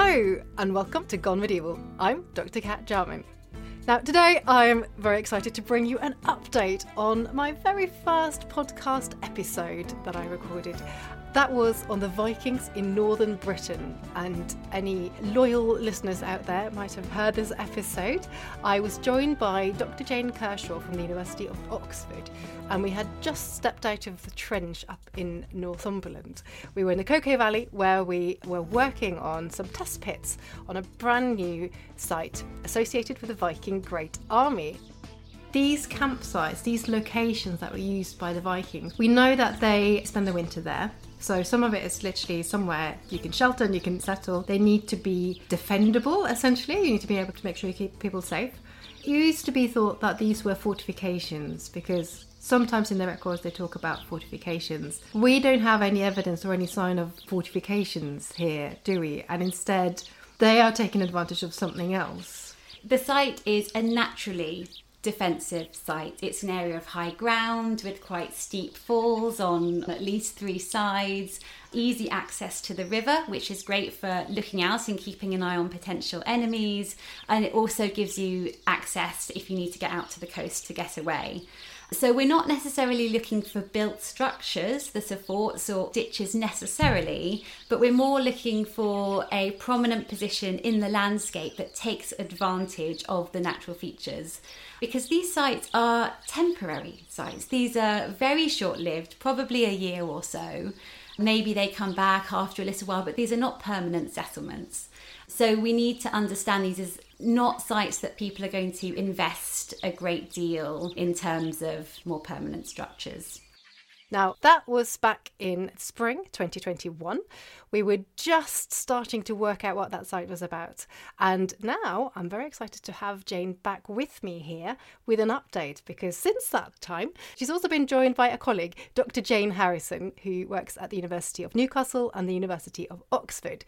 Hello, and welcome to Gone Medieval. I'm Dr. Cat Jarman. Now, today I'm very excited to bring you an update on my very first podcast episode that I recorded. That was on the Vikings in northern Britain, and any loyal listeners out there might have heard this episode. I was joined by Dr. Jane Kershaw from the University of Oxford, and we had just stepped out of the trench up in Northumberland. We were in the Coquet Valley where we were working on some test pits on a brand new site associated with the Viking Great Army these campsites, these locations that were used by the Vikings, we know that they spend the winter there. So some of it is literally somewhere you can shelter and you can settle. They need to be defendable, essentially. You need to be able to make sure you keep people safe. It used to be thought that these were fortifications because sometimes in the records they talk about fortifications. We don't have any evidence or any sign of fortifications here, do we? And instead, they are taking advantage of something else. The site is a naturally defensive site. It's an area of high ground with quite steep falls on at least three sides, easy access to the river, which is great for looking out and keeping an eye on potential enemies, and it also gives you access if you need to get out to the coast to get away. So we're not necessarily looking for built structures, the forts or ditches necessarily, but we're more looking for a prominent position in the landscape that takes advantage of the natural features. Because these sites are temporary sites. These are very short lived, probably a year or so. Maybe they come back after a little while, but these are not permanent settlements. So we need to understand these as not sites that people are going to invest a great deal in terms of more permanent structures. Now, that was back in spring 2021. We were just starting to work out what that site was about. And now I'm very excited to have Jane back with me here with an update because since that time, she's also been joined by a colleague, Dr. Jane Harrison, who works at the University of Newcastle and the University of Oxford.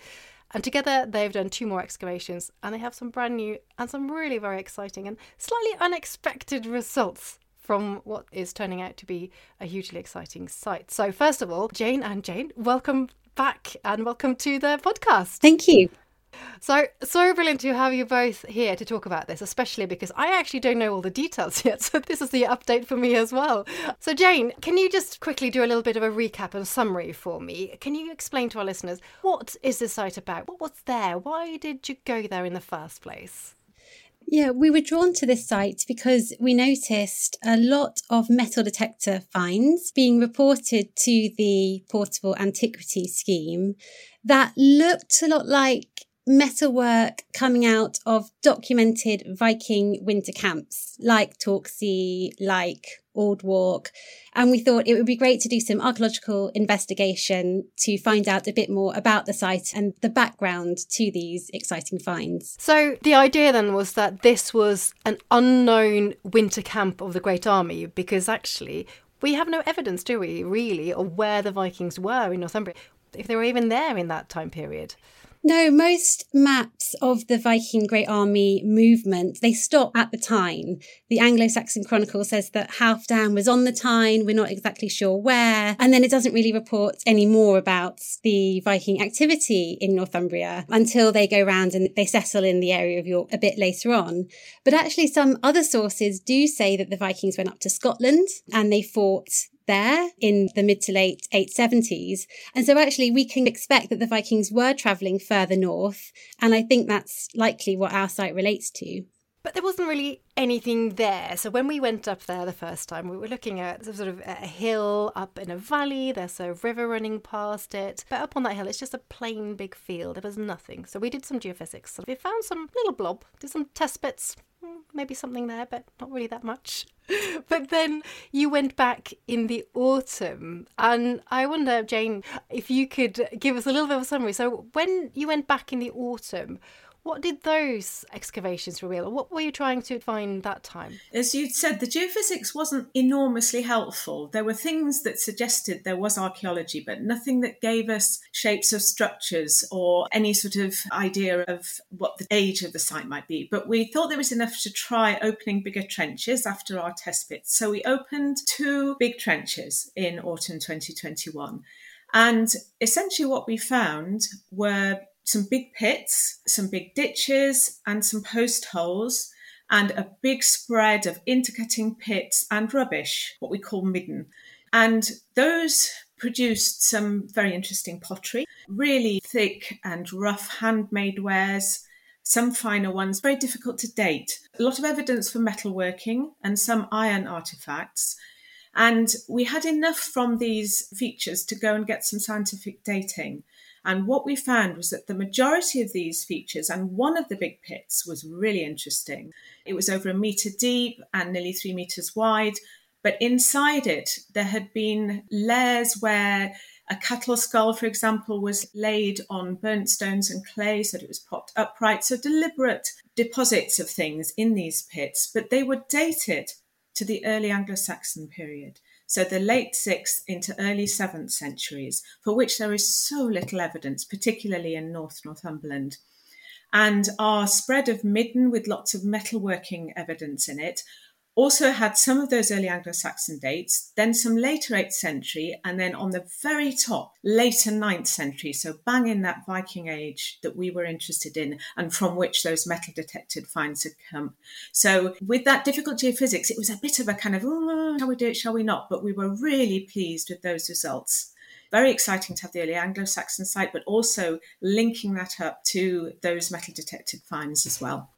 And together they've done two more excavations and they have some brand new and some really very exciting and slightly unexpected results from what is turning out to be a hugely exciting site. So, first of all, Jane and Jane, welcome back and welcome to the podcast. Thank you. So, so brilliant to have you both here to talk about this, especially because I actually don't know all the details yet. So, this is the update for me as well. So, Jane, can you just quickly do a little bit of a recap and summary for me? Can you explain to our listeners what is this site about? What was there? Why did you go there in the first place? Yeah, we were drawn to this site because we noticed a lot of metal detector finds being reported to the Portable Antiquity Scheme that looked a lot like metalwork coming out of documented Viking winter camps like Torksey, like Aldwark. And we thought it would be great to do some archaeological investigation to find out a bit more about the site and the background to these exciting finds. So the idea then was that this was an unknown winter camp of the Great Army because actually we have no evidence, do we, really, of where the Vikings were in Northumbria, if they were even there in that time period. No, most maps of the Viking Great Army movement, they stop at the Tyne. The Anglo-Saxon Chronicle says that Halfdan was on the Tyne. We're not exactly sure where. And then it doesn't really report any more about the Viking activity in Northumbria until they go round and they settle in the area of York a bit later on. But actually some other sources do say that the Vikings went up to Scotland and they fought there in the mid to late 870s. And so actually we can expect that the Vikings were travelling further north. And I think that's likely what our site relates to. But there wasn't really anything there. So when we went up there the first time, we were looking at sort of a hill up in a valley. There's a river running past it. But up on that hill, it's just a plain big field. There was nothing. So we did some geophysics. We found some little blob, did some test bits. Hmm, maybe something there, but not really that much. but then you went back in the autumn. And I wonder, Jane, if you could give us a little bit of a summary. So when you went back in the autumn, what did those excavations reveal? What were you trying to find that time? As you said, the geophysics wasn't enormously helpful. There were things that suggested there was archaeology, but nothing that gave us shapes of structures or any sort of idea of what the age of the site might be. But we thought there was enough to try opening bigger trenches after our test bits. So we opened two big trenches in autumn 2021. And essentially, what we found were some big pits, some big ditches, and some post holes, and a big spread of intercutting pits and rubbish, what we call midden. And those produced some very interesting pottery, really thick and rough handmade wares, some finer ones, very difficult to date. A lot of evidence for metalworking and some iron artifacts. And we had enough from these features to go and get some scientific dating. And what we found was that the majority of these features, and one of the big pits was really interesting. It was over a metre deep and nearly three metres wide. But inside it, there had been layers where a cattle skull, for example, was laid on burnt stones and clay so that it was propped upright. So deliberate deposits of things in these pits, but they were dated to the early Anglo Saxon period so the late 6th into early 7th centuries, for which there is so little evidence, particularly in North Northumberland. And our spread of midden with lots of metalworking evidence in it also had some of those early Anglo Saxon dates, then some later 8th century, and then on the very top, later 9th century. So, bang in that Viking age that we were interested in and from which those metal detected finds had come. So, with that difficult geophysics, it was a bit of a kind of, oh, shall we do it, shall we not? But we were really pleased with those results very exciting to have the early Anglo Saxon site, but also linking that up to those metal detected finds as well.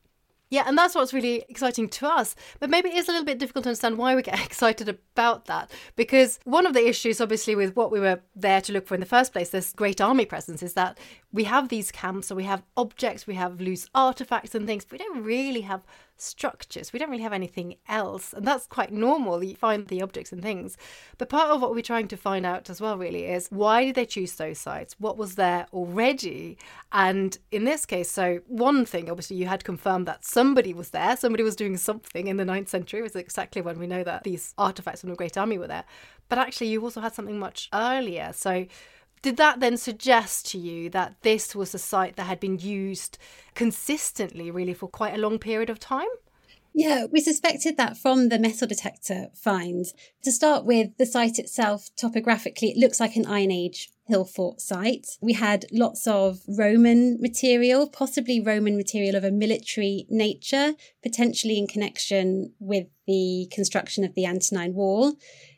Yeah, and that's what's really exciting to us. But maybe it is a little bit difficult to understand why we get excited about that. Because one of the issues, obviously, with what we were there to look for in the first place, this great army presence, is that we have these camps, so we have objects, we have loose artifacts and things, but we don't really have structures. We don't really have anything else. And that's quite normal. You find the objects and things. But part of what we're trying to find out as well, really, is why did they choose those sites? What was there already? And in this case, so one thing, obviously, you had confirmed that somebody was there, somebody was doing something in the ninth century, it was exactly when we know that these artifacts from the Great Army were there. But actually, you also had something much earlier. So did that then suggest to you that this was a site that had been used consistently, really, for quite a long period of time? Yeah, we suspected that from the metal detector finds. To start with, the site itself, topographically, it looks like an Iron Age hill fort site. We had lots of Roman material, possibly Roman material of a military nature, potentially in connection with the construction of the Antonine Wall.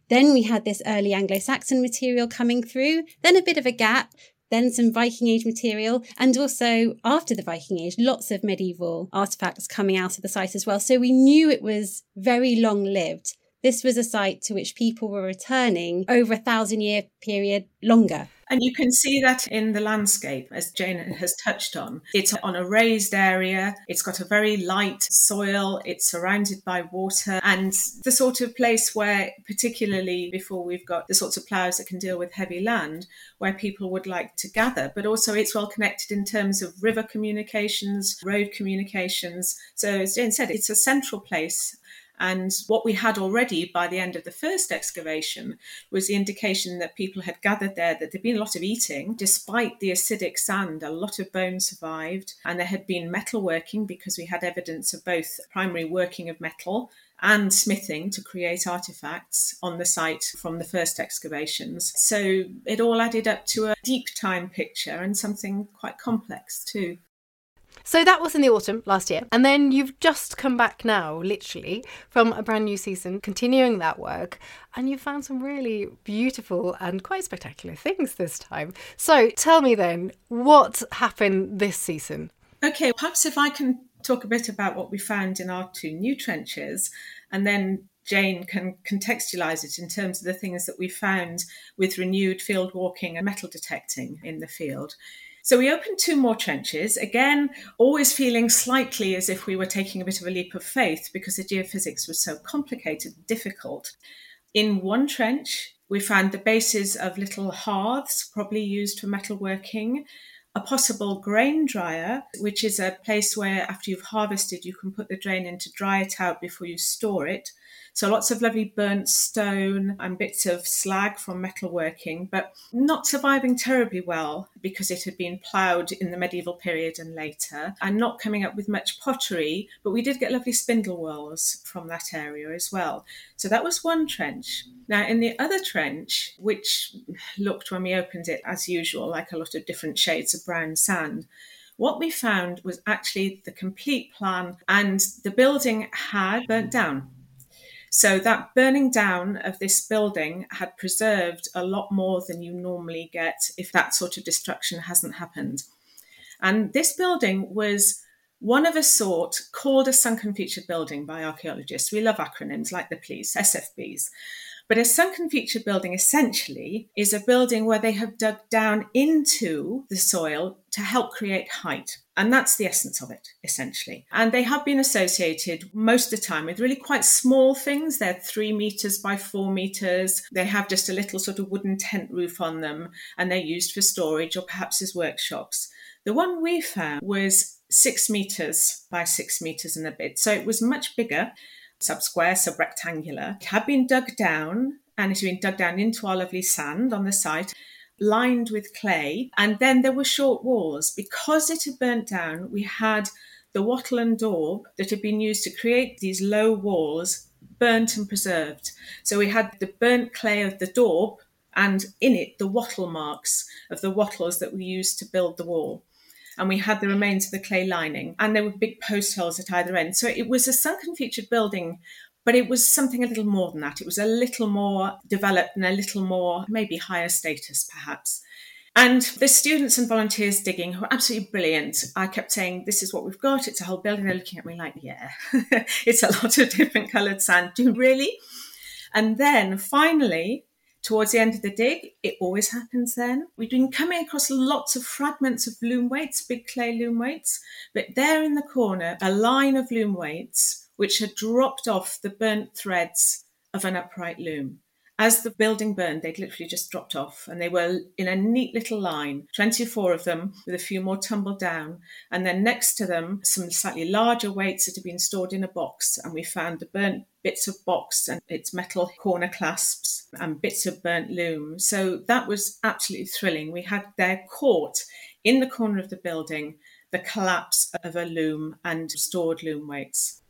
Then we had this early Anglo Saxon material coming through, then a bit of a gap, then some Viking Age material, and also after the Viking Age, lots of medieval artifacts coming out of the site as well. So we knew it was very long lived. This was a site to which people were returning over a thousand year period longer. And you can see that in the landscape, as Jane has touched on. It's on a raised area, it's got a very light soil, it's surrounded by water, and the sort of place where, particularly before we've got the sorts of ploughs that can deal with heavy land, where people would like to gather. But also, it's well connected in terms of river communications, road communications. So, as Jane said, it's a central place and what we had already by the end of the first excavation was the indication that people had gathered there, that there'd been a lot of eating. Despite the acidic sand, a lot of bones survived, and there had been metal working because we had evidence of both primary working of metal and smithing to create artifacts on the site from the first excavations. So it all added up to a deep time picture and something quite complex too. So that was in the autumn last year. And then you've just come back now, literally, from a brand new season, continuing that work. And you found some really beautiful and quite spectacular things this time. So tell me then, what happened this season? Okay, perhaps if I can talk a bit about what we found in our two new trenches, and then Jane can contextualize it in terms of the things that we found with renewed field walking and metal detecting in the field. So we opened two more trenches, again, always feeling slightly as if we were taking a bit of a leap of faith because the geophysics was so complicated and difficult. In one trench, we found the bases of little hearths, probably used for metalworking, a possible grain dryer, which is a place where after you've harvested, you can put the grain in to dry it out before you store it. So lots of lovely burnt stone and bits of slag from metalworking, but not surviving terribly well because it had been ploughed in the medieval period and later, and not coming up with much pottery. But we did get lovely spindle whorls from that area as well. So that was one trench. Now, in the other trench, which looked when we opened it as usual like a lot of different shades of brown sand, what we found was actually the complete plan, and the building had burnt down. So that burning down of this building had preserved a lot more than you normally get if that sort of destruction hasn't happened. And this building was one of a sort called a sunken featured building by archaeologists. We love acronyms like the police, SFBs. But a sunken feature building essentially is a building where they have dug down into the soil to help create height. And that's the essence of it, essentially. And they have been associated most of the time with really quite small things. They're three meters by four meters. They have just a little sort of wooden tent roof on them, and they're used for storage or perhaps as workshops. The one we found was six meters by six meters and a bit. So it was much bigger sub-square, sub-rectangular. Had been dug down and it had been dug down into our lovely sand on the site, lined with clay. And then there were short walls. Because it had burnt down, we had the wattle and daub that had been used to create these low walls burnt and preserved. So we had the burnt clay of the daub and in it the wattle marks of the wattles that we used to build the wall and we had the remains of the clay lining, and there were big post holes at either end. So it was a sunken featured building, but it was something a little more than that. It was a little more developed and a little more, maybe higher status, perhaps. And the students and volunteers digging who were absolutely brilliant. I kept saying, This is what we've got. It's a whole building. They're looking at me like, Yeah, it's a lot of different coloured sand. Do you really? And then finally, Towards the end of the dig, it always happens then. We've been coming across lots of fragments of loom weights, big clay loom weights, but there in the corner, a line of loom weights which had dropped off the burnt threads of an upright loom as the building burned, they'd literally just dropped off and they were in a neat little line, 24 of them with a few more tumbled down. And then next to them, some slightly larger weights that had been stored in a box. And we found the burnt bits of box and its metal corner clasps and bits of burnt loom. So that was absolutely thrilling. We had there caught in the corner of the building the collapse of a loom and stored loom weights.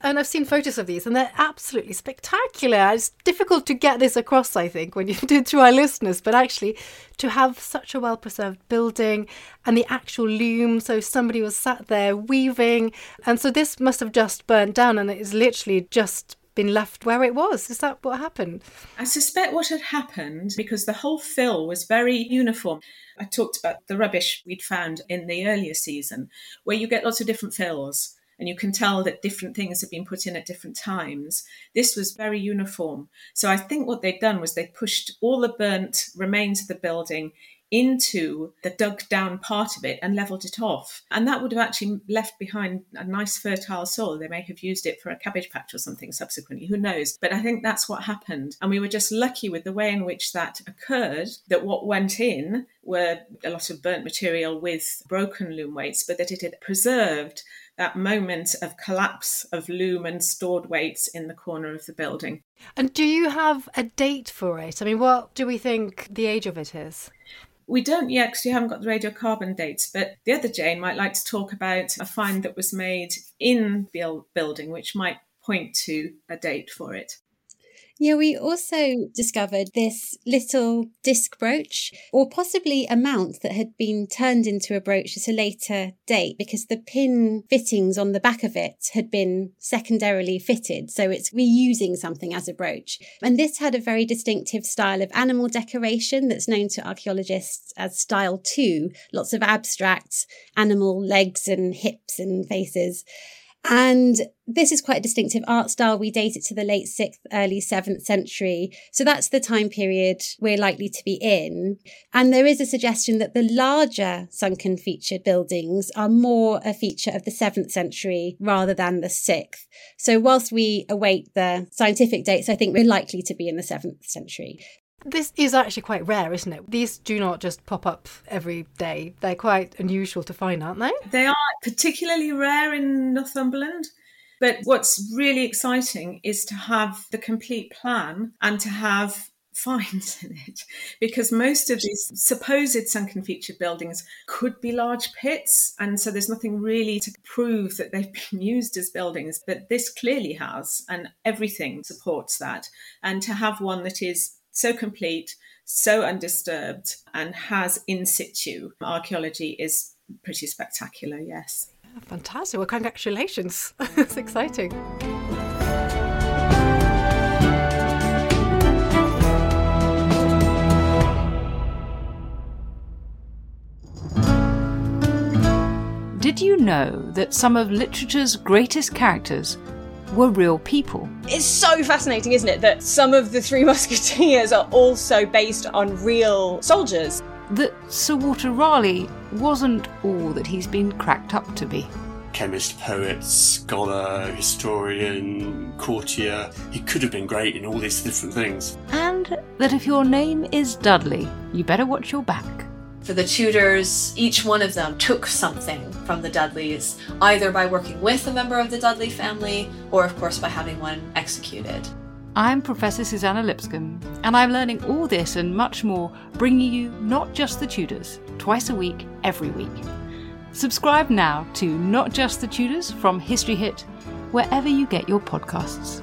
And I've seen photos of these, and they're absolutely spectacular. It's difficult to get this across, I think, when you do it to our listeners, but actually to have such a well preserved building and the actual loom. So somebody was sat there weaving. And so this must have just burnt down, and it is literally just been left where it was. Is that what happened? I suspect what had happened because the whole fill was very uniform. I talked about the rubbish we'd found in the earlier season, where you get lots of different fills and you can tell that different things have been put in at different times. This was very uniform. So I think what they'd done was they pushed all the burnt remains of the building into the dug down part of it and leveled it off. And that would have actually left behind a nice fertile soil. They may have used it for a cabbage patch or something subsequently, who knows? But I think that's what happened. And we were just lucky with the way in which that occurred, that what went in were a lot of burnt material with broken loom weights, but that it had preserved that moment of collapse of loom and stored weights in the corner of the building. And do you have a date for it? I mean, what do we think the age of it is? We don't yet because we haven't got the radiocarbon dates, but the other Jane might like to talk about a find that was made in the building, which might point to a date for it. Yeah, we also discovered this little disc brooch, or possibly a mount that had been turned into a brooch at a later date because the pin fittings on the back of it had been secondarily fitted. So it's reusing something as a brooch. And this had a very distinctive style of animal decoration that's known to archaeologists as style two, lots of abstract animal legs and hips and faces. And this is quite a distinctive art style. We date it to the late sixth, early seventh century. So that's the time period we're likely to be in. And there is a suggestion that the larger sunken featured buildings are more a feature of the seventh century rather than the sixth. So whilst we await the scientific dates, I think we're likely to be in the seventh century. This is actually quite rare, isn't it? These do not just pop up every day. They're quite unusual to find, aren't they? They are particularly rare in Northumberland. But what's really exciting is to have the complete plan and to have finds in it because most of these supposed sunken featured buildings could be large pits and so there's nothing really to prove that they've been used as buildings but this clearly has and everything supports that and to have one that is so complete, so undisturbed, and has in situ archaeology is pretty spectacular, yes. Fantastic. Well, congratulations. it's exciting. Did you know that some of literature's greatest characters were real people. It's so fascinating, isn't it, that some of the Three Musketeers are also based on real soldiers. That Sir Walter Raleigh wasn't all that he's been cracked up to be. Chemist, poet, scholar, historian, courtier. He could have been great in all these different things. And that if your name is Dudley, you better watch your back. For the Tudors, each one of them took something from the Dudleys, either by working with a member of the Dudley family or, of course, by having one executed. I'm Professor Susanna Lipscomb, and I'm learning all this and much more, bringing you not just the Tudors, twice a week, every week. Subscribe now to Not Just the Tudors from History Hit, wherever you get your podcasts.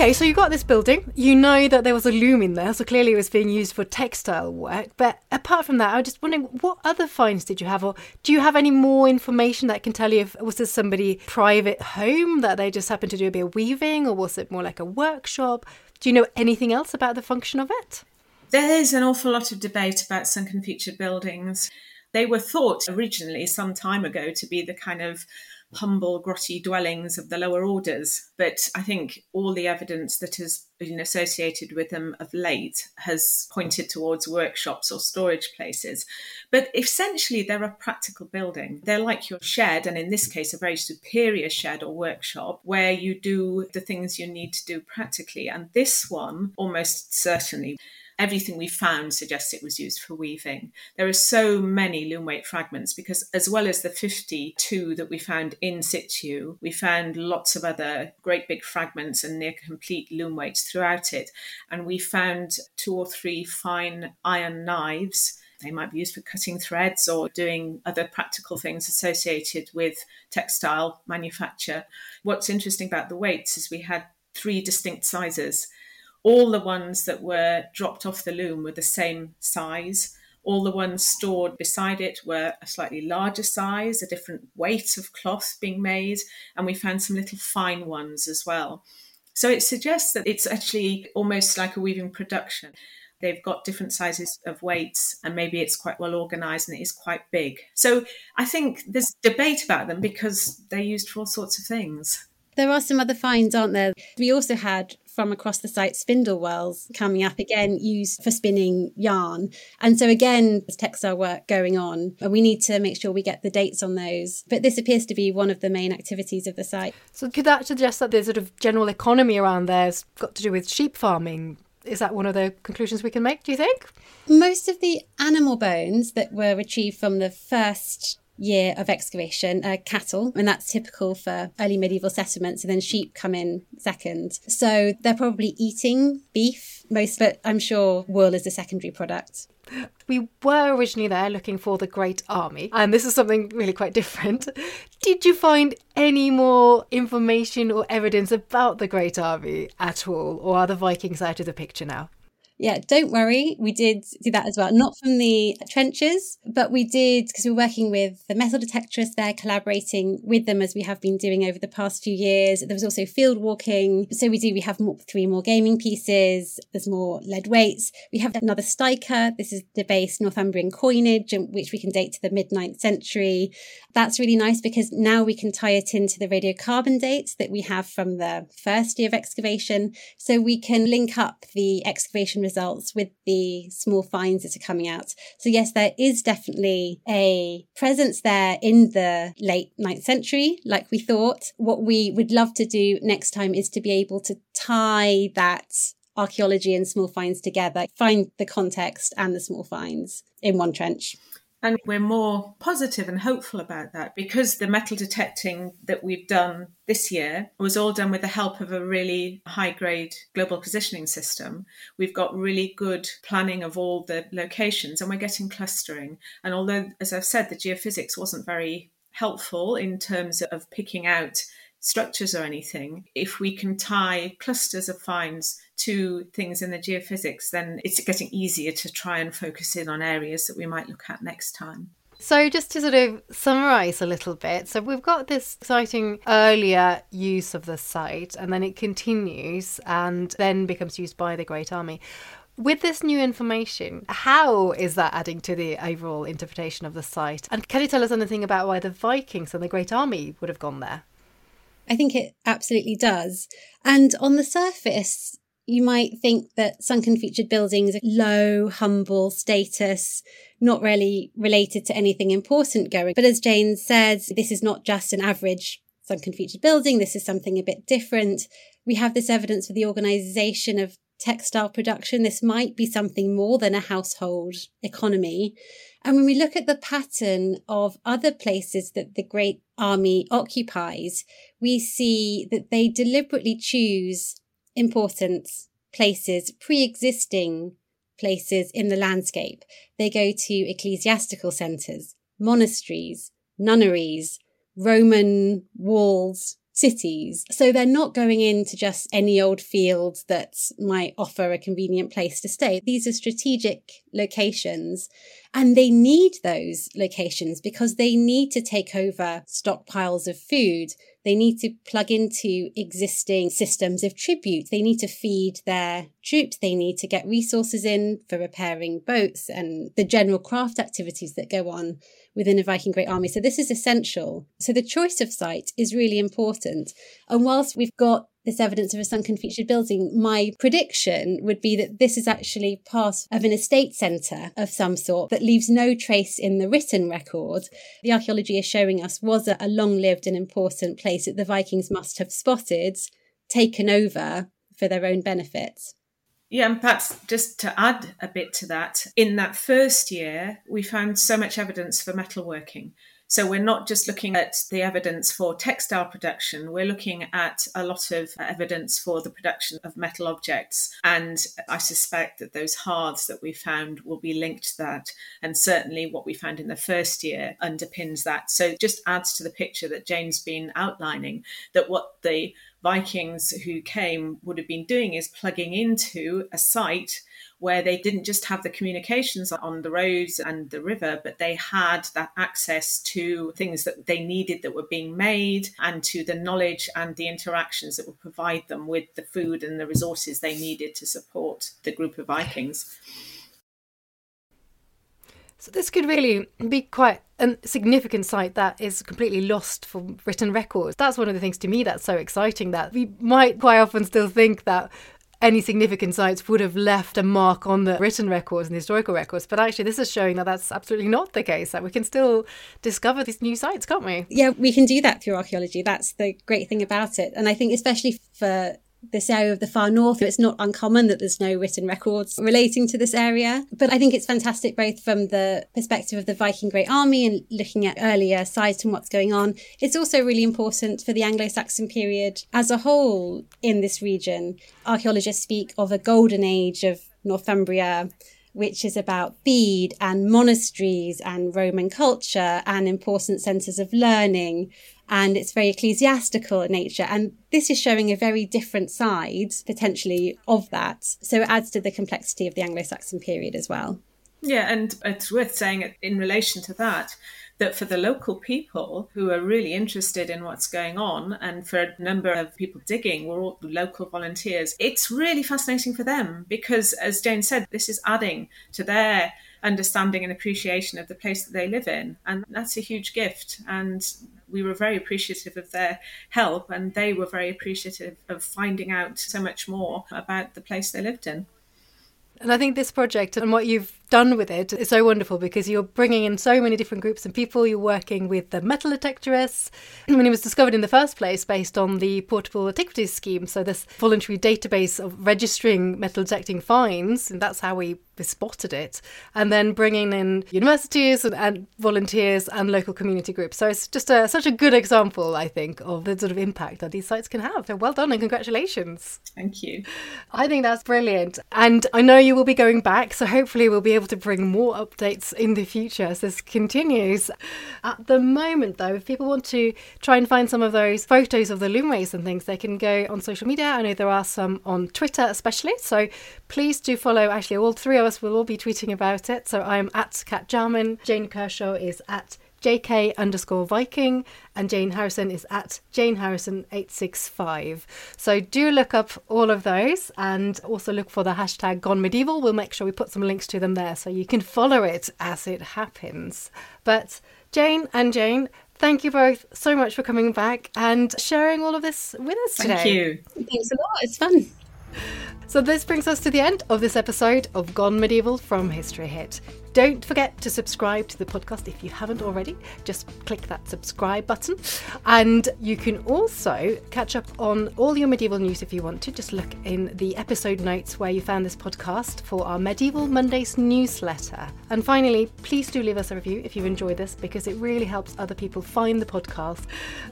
Okay, so you got this building. You know that there was a loom in there, so clearly it was being used for textile work. But apart from that, I was just wondering what other finds did you have, or do you have any more information that can tell you if was this somebody private home that they just happened to do a bit of weaving, or was it more like a workshop? Do you know anything else about the function of it? There is an awful lot of debate about sunken featured buildings. They were thought originally, some time ago, to be the kind of humble, grotty dwellings of the lower orders. But I think all the evidence that has been associated with them of late has pointed towards workshops or storage places. But essentially, they're a practical building. They're like your shed, and in this case, a very superior shed or workshop where you do the things you need to do practically. And this one, almost certainly, everything we found suggests it was used for weaving. There are so many loom weight fragments because, as well as the 52 that we found in situ, we found lots of other great big fragments and near complete loom weights throughout it. And we found two or three fine iron knives they might be used for cutting threads or doing other practical things associated with textile manufacture. What's interesting about the weights is we had three distinct sizes. All the ones that were dropped off the loom were the same size. All the ones stored beside it were a slightly larger size, a different weight of cloth being made, and we found some little fine ones as well. So it suggests that it's actually almost like a weaving production. They've got different sizes of weights, and maybe it's quite well organized and it is quite big. So I think there's debate about them because they're used for all sorts of things. There are some other finds, aren't there? We also had from across the site spindle whorls coming up again used for spinning yarn. And so again there's textile work going on and we need to make sure we get the dates on those. But this appears to be one of the main activities of the site. So could that suggest that the sort of general economy around there's got to do with sheep farming. Is that one of the conclusions we can make, do you think? Most of the animal bones that were retrieved from the first year of excavation are cattle, and that's typical for early medieval settlements, and then sheep come in second. So they're probably eating beef most, but I'm sure wool is a secondary product. We were originally there looking for the Great Army, and this is something really quite different. Did you find any more information or evidence about the Great Army at all, or are the Vikings out of the picture now? Yeah, don't worry. We did do that as well. Not from the trenches, but we did because we're working with the metal detectorists there, collaborating with them as we have been doing over the past few years. There was also field walking. So we do, we have more, three more gaming pieces. There's more lead weights. We have another styca. This is debased Northumbrian coinage, which we can date to the mid 9th century. That's really nice because now we can tie it into the radiocarbon dates that we have from the first year of excavation. So we can link up the excavation results with the small finds that are coming out. So yes, there is definitely a presence there in the late 9th century, like we thought. What we would love to do next time is to be able to tie that archaeology and small finds together, find the context and the small finds in one trench. And we're more positive and hopeful about that because the metal detecting that we've done this year was all done with the help of a really high grade global positioning system. We've got really good planning of all the locations and we're getting clustering. And although, as I've said, the geophysics wasn't very helpful in terms of picking out structures or anything, if we can tie clusters of finds to things in the geophysics, then it's getting easier to try and focus in on areas that we might look at next time. So, just to sort of summarize a little bit, so we've got this exciting earlier use of the site, and then it continues and then becomes used by the Great Army. With this new information, how is that adding to the overall interpretation of the site? And can you tell us anything about why the Vikings and the Great Army would have gone there? I think it absolutely does. And on the surface, you might think that sunken featured buildings are low, humble status, not really related to anything important going. But as Jane said, this is not just an average sunken featured building. This is something a bit different. We have this evidence for the organisation of textile production. This might be something more than a household economy. And when we look at the pattern of other places that the Great Army occupies, we see that they deliberately choose important places, pre existing places in the landscape. They go to ecclesiastical centres, monasteries, nunneries, Roman walls, cities. So they're not going into just any old field that might offer a convenient place to stay. These are strategic locations and they need those locations because they need to take over stockpiles of food. They need to plug into existing systems of tribute. They need to feed their troops. They need to get resources in for repairing boats and the general craft activities that go on within a Viking Great Army. So this is essential. So the choice of site is really important. And whilst we've got this evidence of a sunken featured building, my prediction would be that this is actually part of an estate centre of some sort that leaves no trace in the written record. The archaeology is showing us was a long lived and important place that the Vikings must have spotted, taken over for their own benefit. Yeah, and perhaps just to add a bit to that, in that first year, we found so much evidence for metalworking. So we're not just looking at the evidence for textile production, we're looking at a lot of evidence for the production of metal objects. And I suspect that those hearths that we found will be linked to that. And certainly what we found in the first year underpins that. So just adds to the picture that Jane's been outlining that what the Vikings who came would have been doing is plugging into a site where they didn't just have the communications on the roads and the river, but they had that access to things that they needed that were being made and to the knowledge and the interactions that would provide them with the food and the resources they needed to support the group of Vikings. So this could really be quite a significant site that is completely lost from written records. That's one of the things to me that's so exciting that we might quite often still think that any significant sites would have left a mark on the written records and the historical records. But actually, this is showing that that's absolutely not the case, that we can still discover these new sites, can't we? Yeah, we can do that through archaeology. That's the great thing about it. And I think, especially for this area of the far north. It's not uncommon that there's no written records relating to this area. But I think it's fantastic both from the perspective of the Viking Great Army and looking at earlier sites and what's going on. It's also really important for the Anglo Saxon period as a whole in this region. Archaeologists speak of a golden age of Northumbria which is about Bede and monasteries and Roman culture and important centres of learning and it's very ecclesiastical in nature. And this is showing a very different side, potentially, of that. So it adds to the complexity of the Anglo Saxon period as well. Yeah, and it's worth saying in relation to that that for the local people who are really interested in what's going on, and for a number of people digging, we're all local volunteers, it's really fascinating for them because, as Jane said, this is adding to their understanding and appreciation of the place that they live in. And that's a huge gift. And we were very appreciative of their help, and they were very appreciative of finding out so much more about the place they lived in. And I think this project and what you've done with it, is so wonderful because you're bringing in so many different groups and people. You're working with the metal detectorists. When it was discovered in the first place, based on the Portable Antiquities Scheme, so this voluntary database of registering metal detecting finds, and that's how we spotted it. And then bringing in universities and, and volunteers and local community groups. So it's just a, such a good example, I think, of the sort of impact that these sites can have. So well done and congratulations. Thank you. I think that's brilliant. And I know you will be going back, so hopefully we'll be able able to bring more updates in the future as this continues. At the moment, though, if people want to try and find some of those photos of the luminaries and things, they can go on social media. I know there are some on Twitter, especially. So please do follow. Actually, all three of us will all be tweeting about it. So I'm at Cat Jarman. Jane Kershaw is at JK underscore Viking, and Jane Harrison is at Jane Harrison 865. So do look up all of those and also look for the hashtag Gone Medieval. We'll make sure we put some links to them there so you can follow it as it happens. But Jane and Jane, thank you both so much for coming back and sharing all of this with us today. Thank you. Thanks a lot. It's fun. So, this brings us to the end of this episode of Gone Medieval from History Hit. Don't forget to subscribe to the podcast if you haven't already. Just click that subscribe button. And you can also catch up on all your medieval news if you want to. Just look in the episode notes where you found this podcast for our Medieval Mondays newsletter. And finally, please do leave us a review if you've enjoyed this because it really helps other people find the podcast.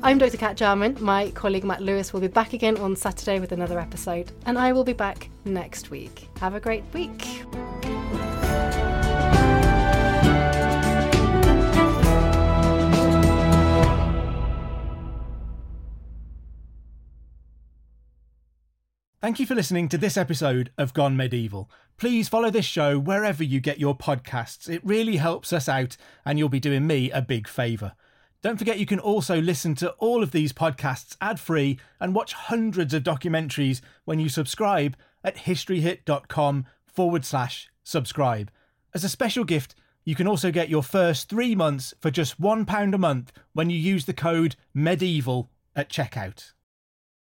I'm Dr. Cat Jarman. My colleague Matt Lewis will be back again on Saturday with another episode. And I will be next week. Have a great week. Thank you for listening to this episode of Gone Medieval. Please follow this show wherever you get your podcasts. It really helps us out, and you'll be doing me a big favour. Don't forget you can also listen to all of these podcasts ad free and watch hundreds of documentaries when you subscribe at historyhit.com forward slash subscribe. As a special gift, you can also get your first three months for just £1 a month when you use the code MEDIEVAL at checkout.